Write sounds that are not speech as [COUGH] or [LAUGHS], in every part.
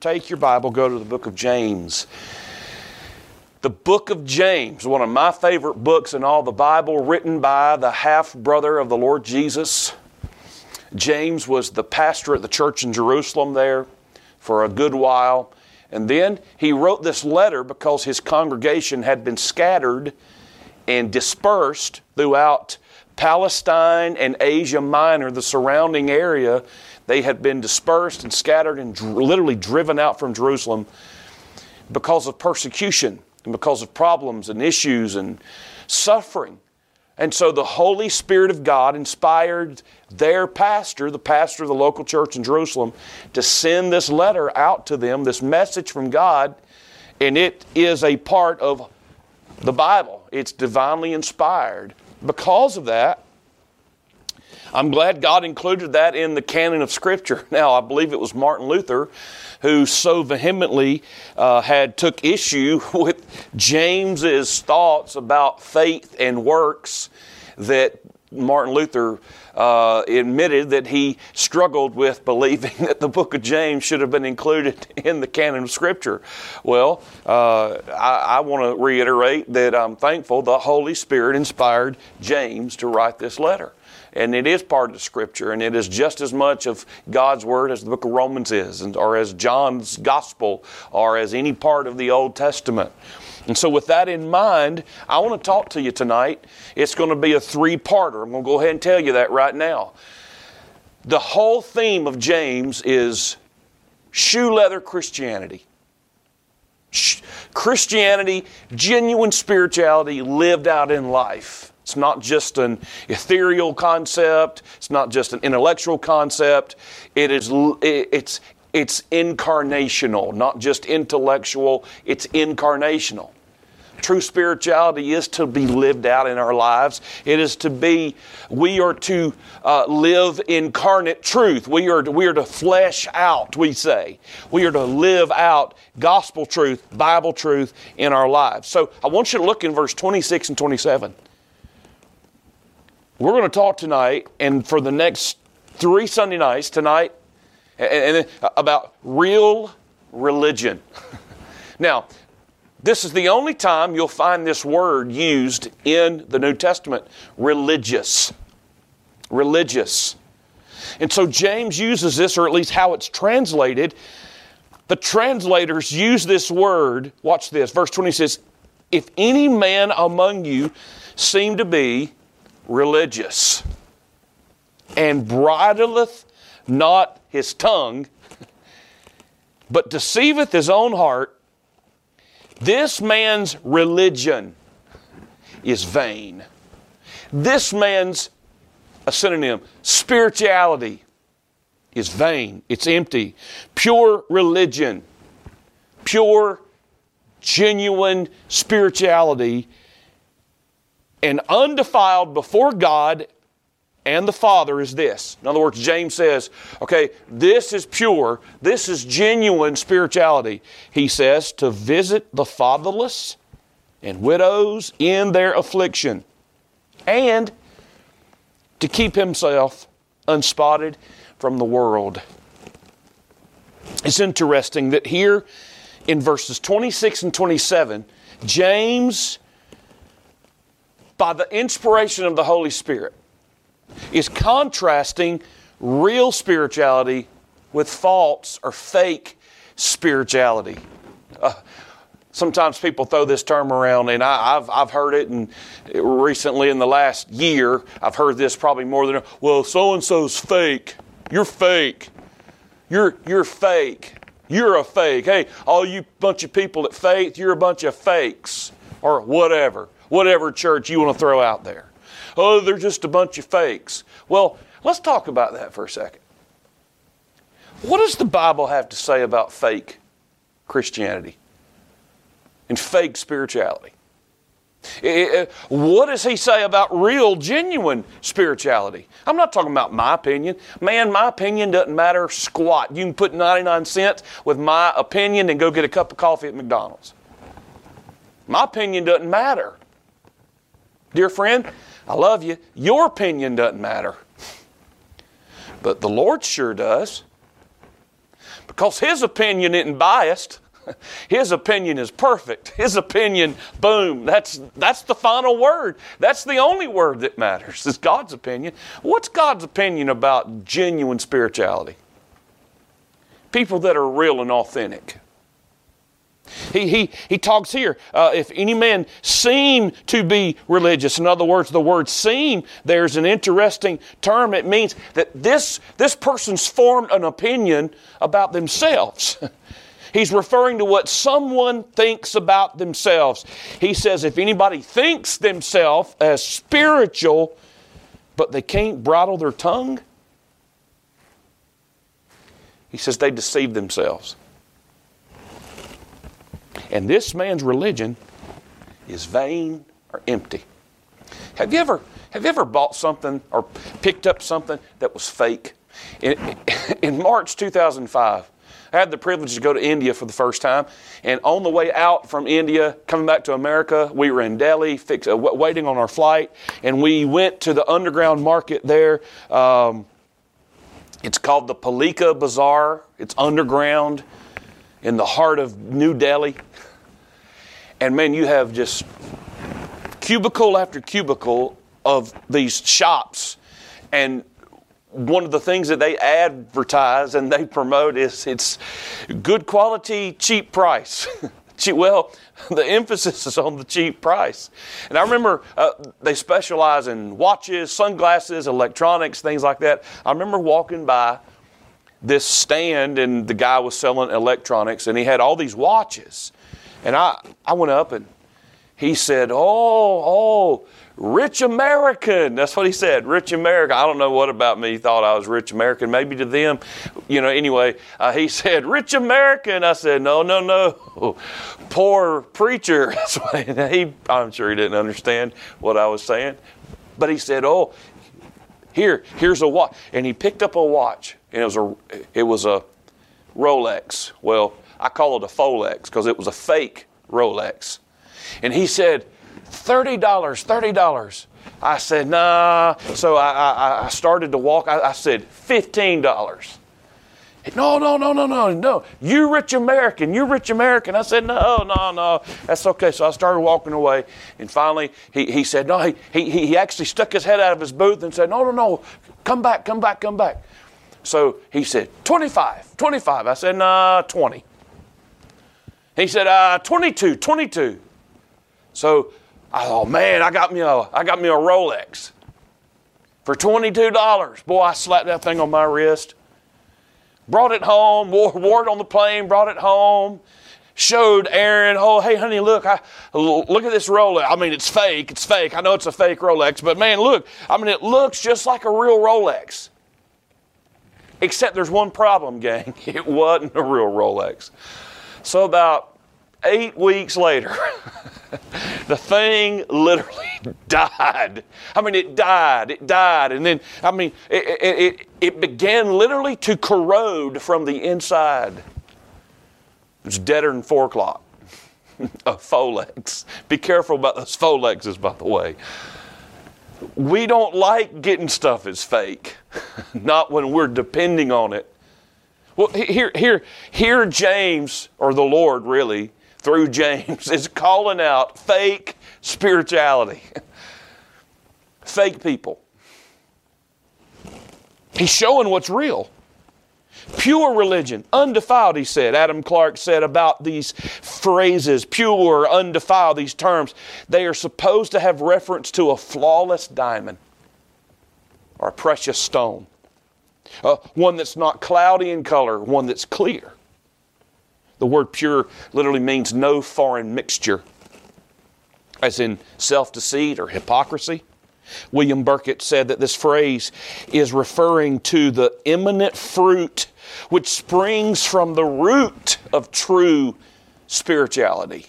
Take your Bible, go to the book of James. The book of James, one of my favorite books in all the Bible, written by the half brother of the Lord Jesus. James was the pastor at the church in Jerusalem there for a good while. And then he wrote this letter because his congregation had been scattered and dispersed throughout Palestine and Asia Minor, the surrounding area they had been dispersed and scattered and dr- literally driven out from Jerusalem because of persecution and because of problems and issues and suffering. And so the Holy Spirit of God inspired their pastor, the pastor of the local church in Jerusalem, to send this letter out to them, this message from God, and it is a part of the Bible. It's divinely inspired. Because of that, I'm glad God included that in the canon of Scripture. [LAUGHS] Now, I believe it was Martin Luther who so vehemently uh, had took issue [LAUGHS] with James's thoughts about faith and works that Martin Luther uh, admitted that he struggled with believing [LAUGHS] that the book of James should have been included in the canon of Scripture. Well, uh, I, I want to reiterate that I'm thankful the Holy Spirit inspired James to write this letter and it is part of the scripture and it is just as much of god's word as the book of romans is and, or as john's gospel or as any part of the old testament. And so with that in mind i want to talk to you tonight. It's going to be a three-parter. I'm going to go ahead and tell you that right now. The whole theme of james is shoe leather christianity. Christianity genuine spirituality lived out in life it's not just an ethereal concept. It's not just an intellectual concept. It is it's it's incarnational, not just intellectual. It's incarnational. True spirituality is to be lived out in our lives. It is to be, we are to uh, live incarnate truth. We are, we are to flesh out, we say. We are to live out gospel truth, Bible truth in our lives. So I want you to look in verse 26 and 27. We're going to talk tonight and for the next three Sunday nights, tonight, and, and about real religion. [LAUGHS] now, this is the only time you'll find this word used in the New Testament religious. Religious. And so James uses this, or at least how it's translated. The translators use this word. Watch this. Verse 20 says, If any man among you seem to be religious, and bridleth not his tongue, but deceiveth his own heart, this man's religion is vain. This man's a synonym, spirituality is vain, it's empty. Pure religion, pure, genuine spirituality and undefiled before God and the Father is this. In other words, James says, okay, this is pure, this is genuine spirituality. He says to visit the fatherless and widows in their affliction and to keep himself unspotted from the world. It's interesting that here in verses 26 and 27, James by the inspiration of the Holy Spirit, is contrasting real spirituality with false or fake spirituality. Uh, sometimes people throw this term around, and I, have I've heard it, and recently in the last year, I've heard this probably more than well, so and so's fake. You're fake. You're you're fake. You're a fake. Hey, all you bunch of people at faith, you're a bunch of fakes, or whatever whatever church you want to throw out there. Oh, they're just a bunch of fakes. Well, let's talk about that for a second. What does the Bible have to say about fake Christianity and fake spirituality? Eh, eh, eh, what does he say about real, genuine spirituality? I'm not talking about my opinion. Man, my opinion doesn't matter squat. You can put 99 cents with my opinion and go get a cup of coffee at McDonald's. My opinion doesn't matter. Dear friend, I love you. Your opinion doesn't matter. But the Lord sure does. because his opinion isn't biased. [LAUGHS] His opinion is perfect. His opinion, boom, that's, that's the final word. That's the only word that matters, is God's opinion. What's God's opinion about genuine spirituality? People that are real and authentic. He, he, he talks here, uh, if any man seem to be religious, in other words, the word seem, there's an interesting term. It means that this, this person's formed an opinion about themselves. [LAUGHS] He's referring to what someone thinks about themselves. He says, if anybody thinks themselves as spiritual, but they can't bridle their tongue, he says they deceive themselves. And this man's religion is vain or empty. Have you ever have you ever bought something or picked up something that was fake? In, [LAUGHS] in March 2005, I had the privilege to go to India for the first time, and on the way out from India, coming back to America, we were in Delhi, fix, uh, waiting on our flight, and we went to the underground market there. Um, it's called the Palika Bazaar. It's underground in the heart of New Delhi. And man, you have just cubicle after cubicle of these shops. And one of the things that they advertise and they promote is it's good quality, cheap price. [LAUGHS] well, [LAUGHS] the emphasis is on the cheap price. And I remember uh, they specialize in watches, sunglasses, electronics, things like that. I remember walking by this stand and the guy was selling electronics and he had all these watches. And I, I went up and he said, Oh, oh, rich American. That's what he said, rich American. I don't know what about me he thought I was rich American. Maybe to them, you know, anyway, uh, he [LAUGHS] said, rich American. I said, No, no, no. Poor preacher. [LAUGHS] He, I'm sure he didn't understand what I was saying. But he said, Oh, here, here's a watch. And he picked up a watch and it was a it was a Rolex. Well, I call it a Folex because it was a fake Rolex. And he said, $30, $30. I said, nah. So I, I, I started to walk. I, I said, $15. No, no, no, no, no, no. You rich American. You rich American. I said, no, no, no. That's okay. So I started walking away. And finally, he, he said, no, he, he, he actually stuck his head out of his booth and said, no, no, no. Come back, come back, come back. So he said, 25, 25. I said, nah, 20. He said, uh, 22, 22. So I thought, man, I got me a, I got me a Rolex for $22. Boy, I slapped that thing on my wrist. Brought it home, wore, wore it on the plane, brought it home showed Aaron, oh, hey, honey, look, I, look at this Rolex. I mean, it's fake. It's fake. I know it's a fake Rolex, but man, look. I mean, it looks just like a real Rolex. Except there's one problem, gang. [LAUGHS] It wasn't a real Rolex. So about eight weeks later, [LAUGHS] [LAUGHS] the thing literally [LAUGHS] died. I mean, it died. It died. And then, I mean, it, it, it, began literally to corrode from the inside. It was deader than four o'clock. [LAUGHS] a Folex. Be careful about those Folexes, by the way. We don't like getting stuff that's fake, not when we're depending on it. Well, here, here, here, James, or the Lord really, through James, is calling out fake spirituality, [LAUGHS] fake people. He's showing what's real. Pure religion, undefiled, he said. Adam Clarke said about these phrases, pure, undefiled, these terms, they are supposed to have reference to a flawless diamond or a precious stone. Uh, one that's not cloudy in color, one that's clear. The word pure literally means no foreign mixture, as in self deceit or hypocrisy. William Burkitt said that this phrase is referring to the imminent fruit which springs from the root of true spirituality.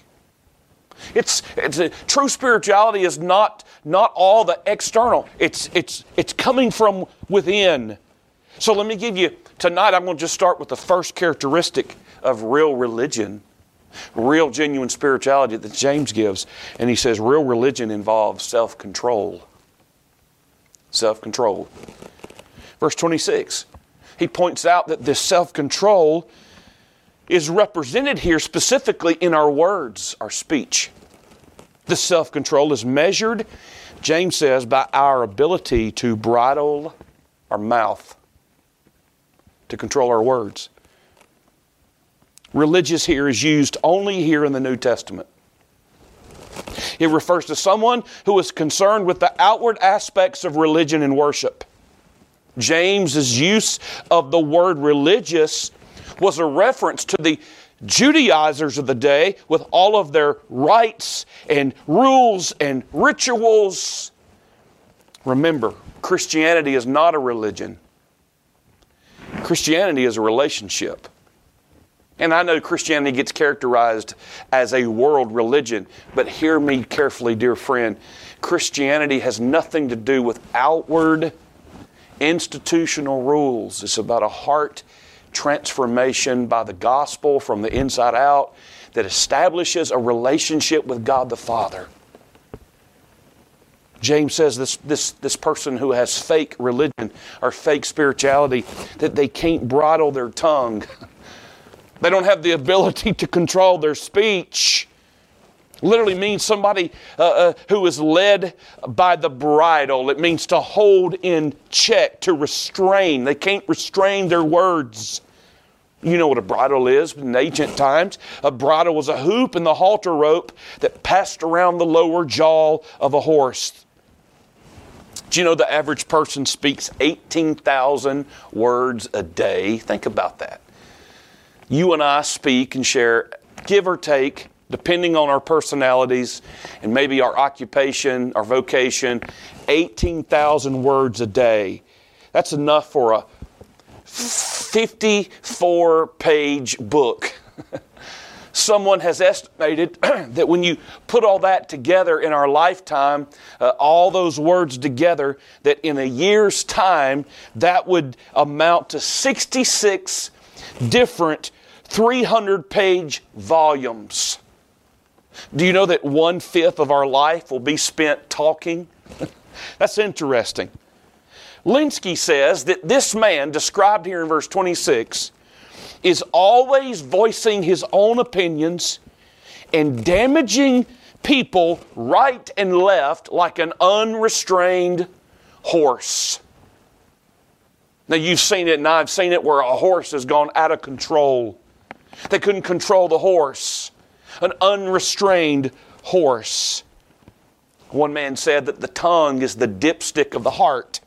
It's, it's a, true spirituality is not, not all the external. It's, it's, it's coming from within. So let me give you, tonight I'm going to just start with the first characteristic of real religion, real genuine spirituality that James gives. And he says real religion involves self control. Self control. Verse 26, he points out that this self control is represented here specifically in our words, our speech. The self control is measured, James says, by our ability to bridle our mouth, to control our words. Religious here is used only here in the New Testament. It refers to someone who is concerned with the outward aspects of religion and worship. James's use of the word religious was a reference to the Judaizers of the day with all of their rites and rules and rituals. Remember, Christianity is not a religion. Christianity is a relationship. And I know Christianity gets characterized as a world religion, but hear me carefully, dear friend. Christianity has nothing to do with outward institutional rules. It's about a heart transformation by the gospel from the inside out that establishes a relationship with God the Father. James says this, this, this person who has fake religion or fake spirituality, that they can't bridle their tongue. [LAUGHS] They don't have the ability to control their speech. Literally means somebody uh, uh, who is led by the bridle. It means to hold in check, to restrain. They can't restrain their words. You know what a bridle is in ancient times. A bridle was a hoop and the halter rope that passed around the lower jaw of a horse. Do you know the average person speaks 18,000 words a day? Think about that. You and I speak and share, give or take, depending on our personalities and maybe our occupation, our vocation, 18,000 words a day. That's enough for a 54 page book. [LAUGHS] Someone has estimated [CLEARS THROAT] that when you put all that together in our lifetime, uh, all those words together, that in a year's time, that would amount to 66 different 300 page volumes. Do you know that one fifth of our life will be spent talking? [LAUGHS] That's interesting. Lenski says that this man, described here in verse 26, is always voicing his own opinions and damaging people right and left like an unrestrained horse. Now, you've seen it, and I've seen it where a horse has gone out of control. They couldn't control the horse, an unrestrained horse. One man said that the tongue is the dipstick of the heart.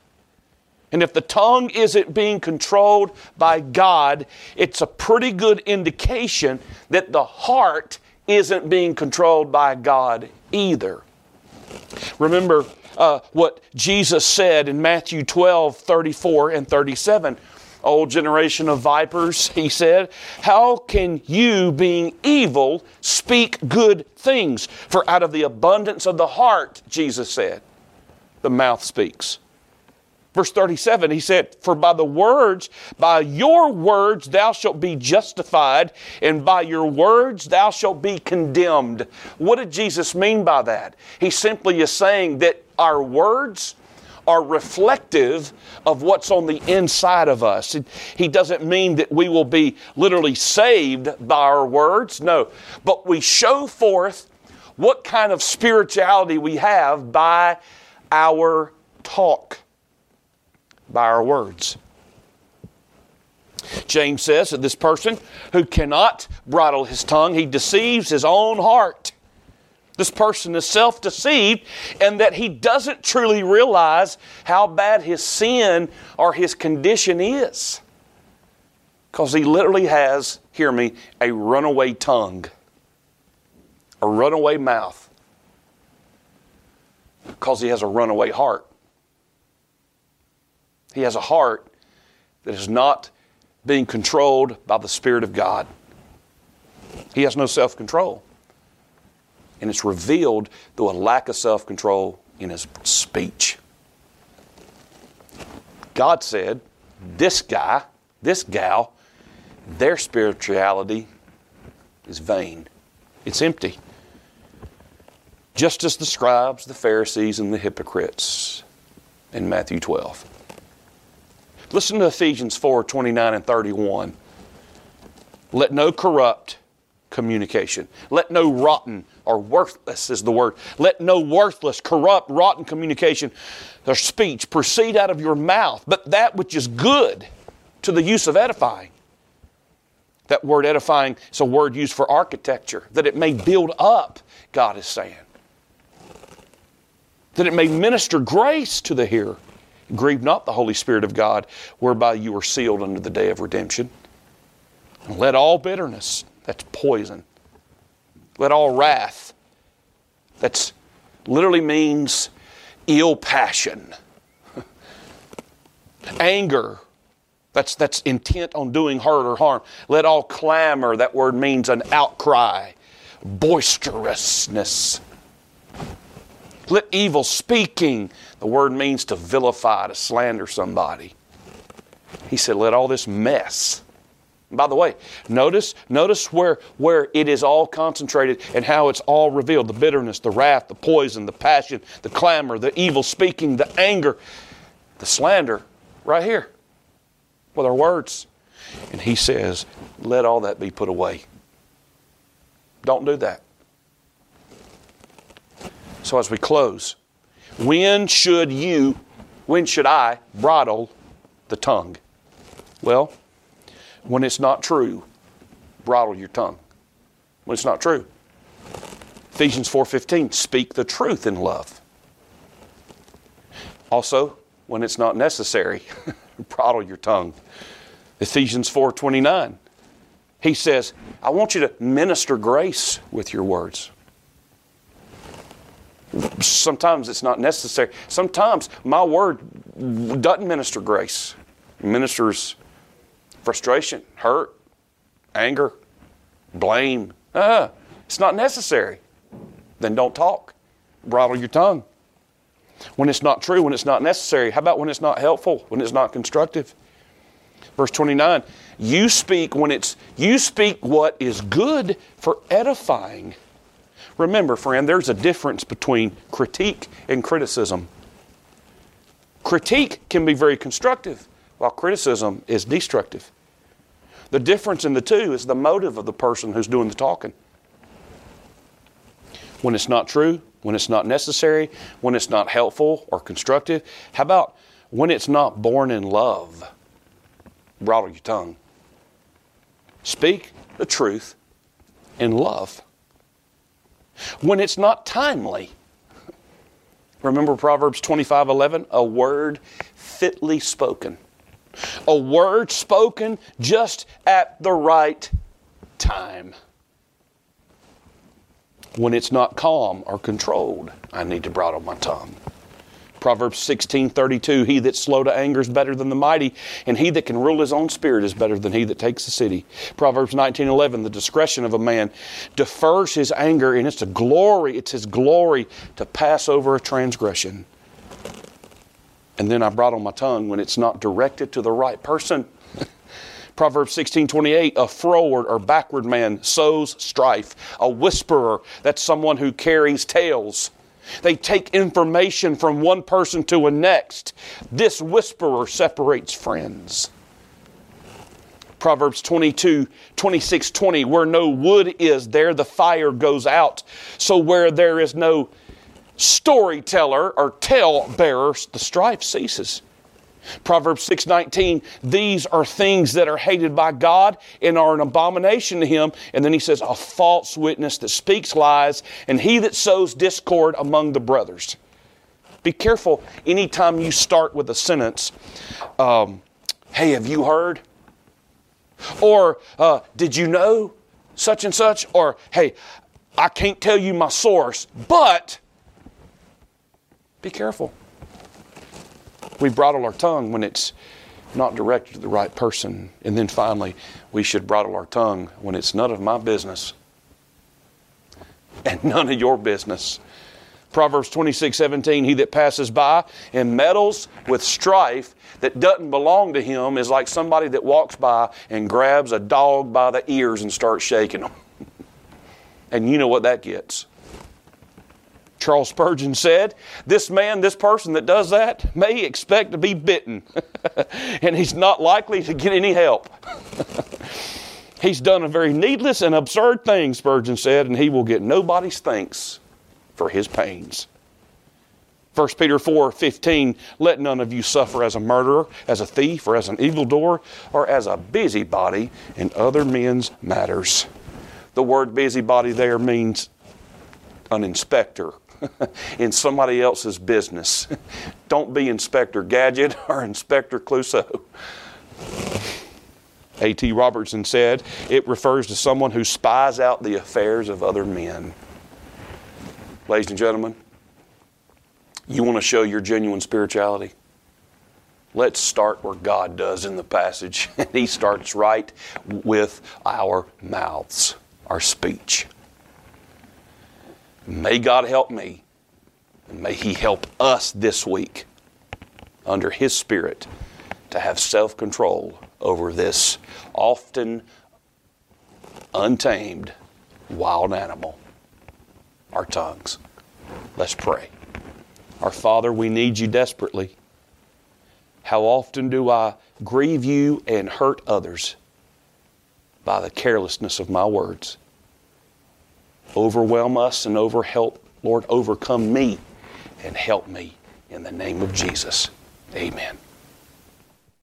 And if the tongue isn't being controlled by God, it's a pretty good indication that the heart isn't being controlled by God either. Remember uh, what Jesus said in Matthew 12 34 and 37 old generation of vipers, he said, How can you, being evil, speak good things? For out of the abundance of the heart, Jesus said, the mouth speaks. Verse 37, he said, For by the words, by your words thou shalt be justified, and by your words thou shalt be condemned. What did Jesus mean by that? He simply is saying that our words are reflective of what's on the inside of us. He doesn't mean that we will be literally saved by our words, no, but we show forth what kind of spirituality we have by our talk, by our words. James says that this person who cannot bridle his tongue, he deceives his own heart. This person is self deceived and that he doesn't truly realize how bad his sin or his condition is. Because he literally has, hear me, a runaway tongue, a runaway mouth. Because he has a runaway heart. He has a heart that is not being controlled by the Spirit of God. He has no self control and it's revealed through a lack of self control in his speech. God said, This guy, this gal, their spirituality is vain, it's empty. Just as the scribes, the Pharisees, and the hypocrites in Matthew 12. Listen to Ephesians 4 29 and 31. Let no corrupt communication. Let no rotten or worthless is the word. Let no worthless, corrupt, rotten communication or speech proceed out of your mouth, but that which is good to the use of edifying. That word edifying is a word used for architecture, that it may build up, God is saying. That it may minister grace to the hearer. Grieve not the Holy Spirit of God, whereby you are sealed unto the day of redemption. And let all bitterness, that's poison. Let all wrath, that's literally means ill passion. [LAUGHS] Anger, that's, that's intent on doing hurt or harm. Let all clamor, that word means an outcry, boisterousness. Let evil speaking, the word means to vilify, to slander somebody. He said, let all this mess. By the way, notice, notice where, where it is all concentrated and how it's all revealed the bitterness, the wrath, the poison, the passion, the clamor, the evil speaking, the anger, the slander, right here with our words. And he says, let all that be put away. Don't do that. So as we close, when should you, when should I bridle the tongue? Well, when it's not true, bridle your tongue. When it's not true. Ephesians 4:15, speak the truth in love. Also, when it's not necessary, [LAUGHS] bridle your tongue. Ephesians 4:29. He says, I want you to minister grace with your words. Sometimes it's not necessary. Sometimes my word doesn't minister grace. Ministers frustration, hurt, anger, blame. Uh, it's not necessary. Then don't talk. Bridle your tongue. When it's not true, when it's not necessary. How about when it's not helpful, when it's not constructive? Verse 29, you speak when it's you speak what is good for edifying Remember, friend, there's a difference between critique and criticism. Critique can be very constructive, while criticism is destructive. The difference in the two is the motive of the person who's doing the talking. When it's not true, when it's not necessary, when it's not helpful or constructive. How about when it's not born in love? Bridle your tongue. Speak the truth in love when it's not timely. Remember Proverbs 25 11? A word fitly spoken. A word spoken just at the right time. When it's not calm or controlled, I need to bridle my tongue. Proverbs 16:32 He that's slow to anger is better than the mighty and he that can rule his own spirit is better than he that takes the city. Proverbs 19:11 The discretion of a man defers his anger and it's a glory it's his glory to pass over a transgression. And then I bridle my tongue when it's not directed to the right person. [LAUGHS] Proverbs 16:28 a froward or backward man sows strife. A whisperer that's someone who carries tales. They take information from one person to a next. This whisperer separates friends. Proverbs 22, 26, 20, where no wood is, there the fire goes out. So where there is no storyteller or tale bearer, the strife ceases. Proverbs 6:19 these are things that are hated by God and are an abomination to him and then he says a false witness that speaks lies and he that sows discord among the brothers. Be careful anytime you start with a sentence um, hey have you heard or uh, did you know such and such or hey I can't tell you my source but be careful we bridle our tongue when it's not directed to the right person. And then finally, we should bridle our tongue when it's none of my business and none of your business. Proverbs 26, 17, he that passes by and meddles with strife that doesn't belong to him is like somebody that walks by and grabs a dog by the ears and starts shaking them. [LAUGHS] and you know what that gets. Charles Spurgeon said, This man, this person that does that, may expect to be bitten, [LAUGHS] and he's not likely to get any help. [LAUGHS] He's done a very needless and absurd thing, Spurgeon said, and he will get nobody's thanks for his pains. 1 Peter 4 15, let none of you suffer as a murderer, as a thief, or as an evildoer, or as a busybody in other men's matters. The word busybody there means an inspector [LAUGHS] in somebody else's business. [LAUGHS] Don't be Inspector Gadget [LAUGHS] or Inspector Clouseau. A.T. Robertson said it refers to someone who spies out the affairs of other men. Ladies and gentlemen, you want to show your genuine spirituality? Let's start where God does in the passage. he starts right with our mouths, our speech. May God help me, and may He help us this week under His Spirit to have self control over this often untamed wild animal, our tongues. Let's pray. Our Father, we need you desperately. How often do I grieve you and hurt others by the carelessness of my words? Overwhelm us and overhelp, Lord, overcome me and help me in the name of Jesus. Amen.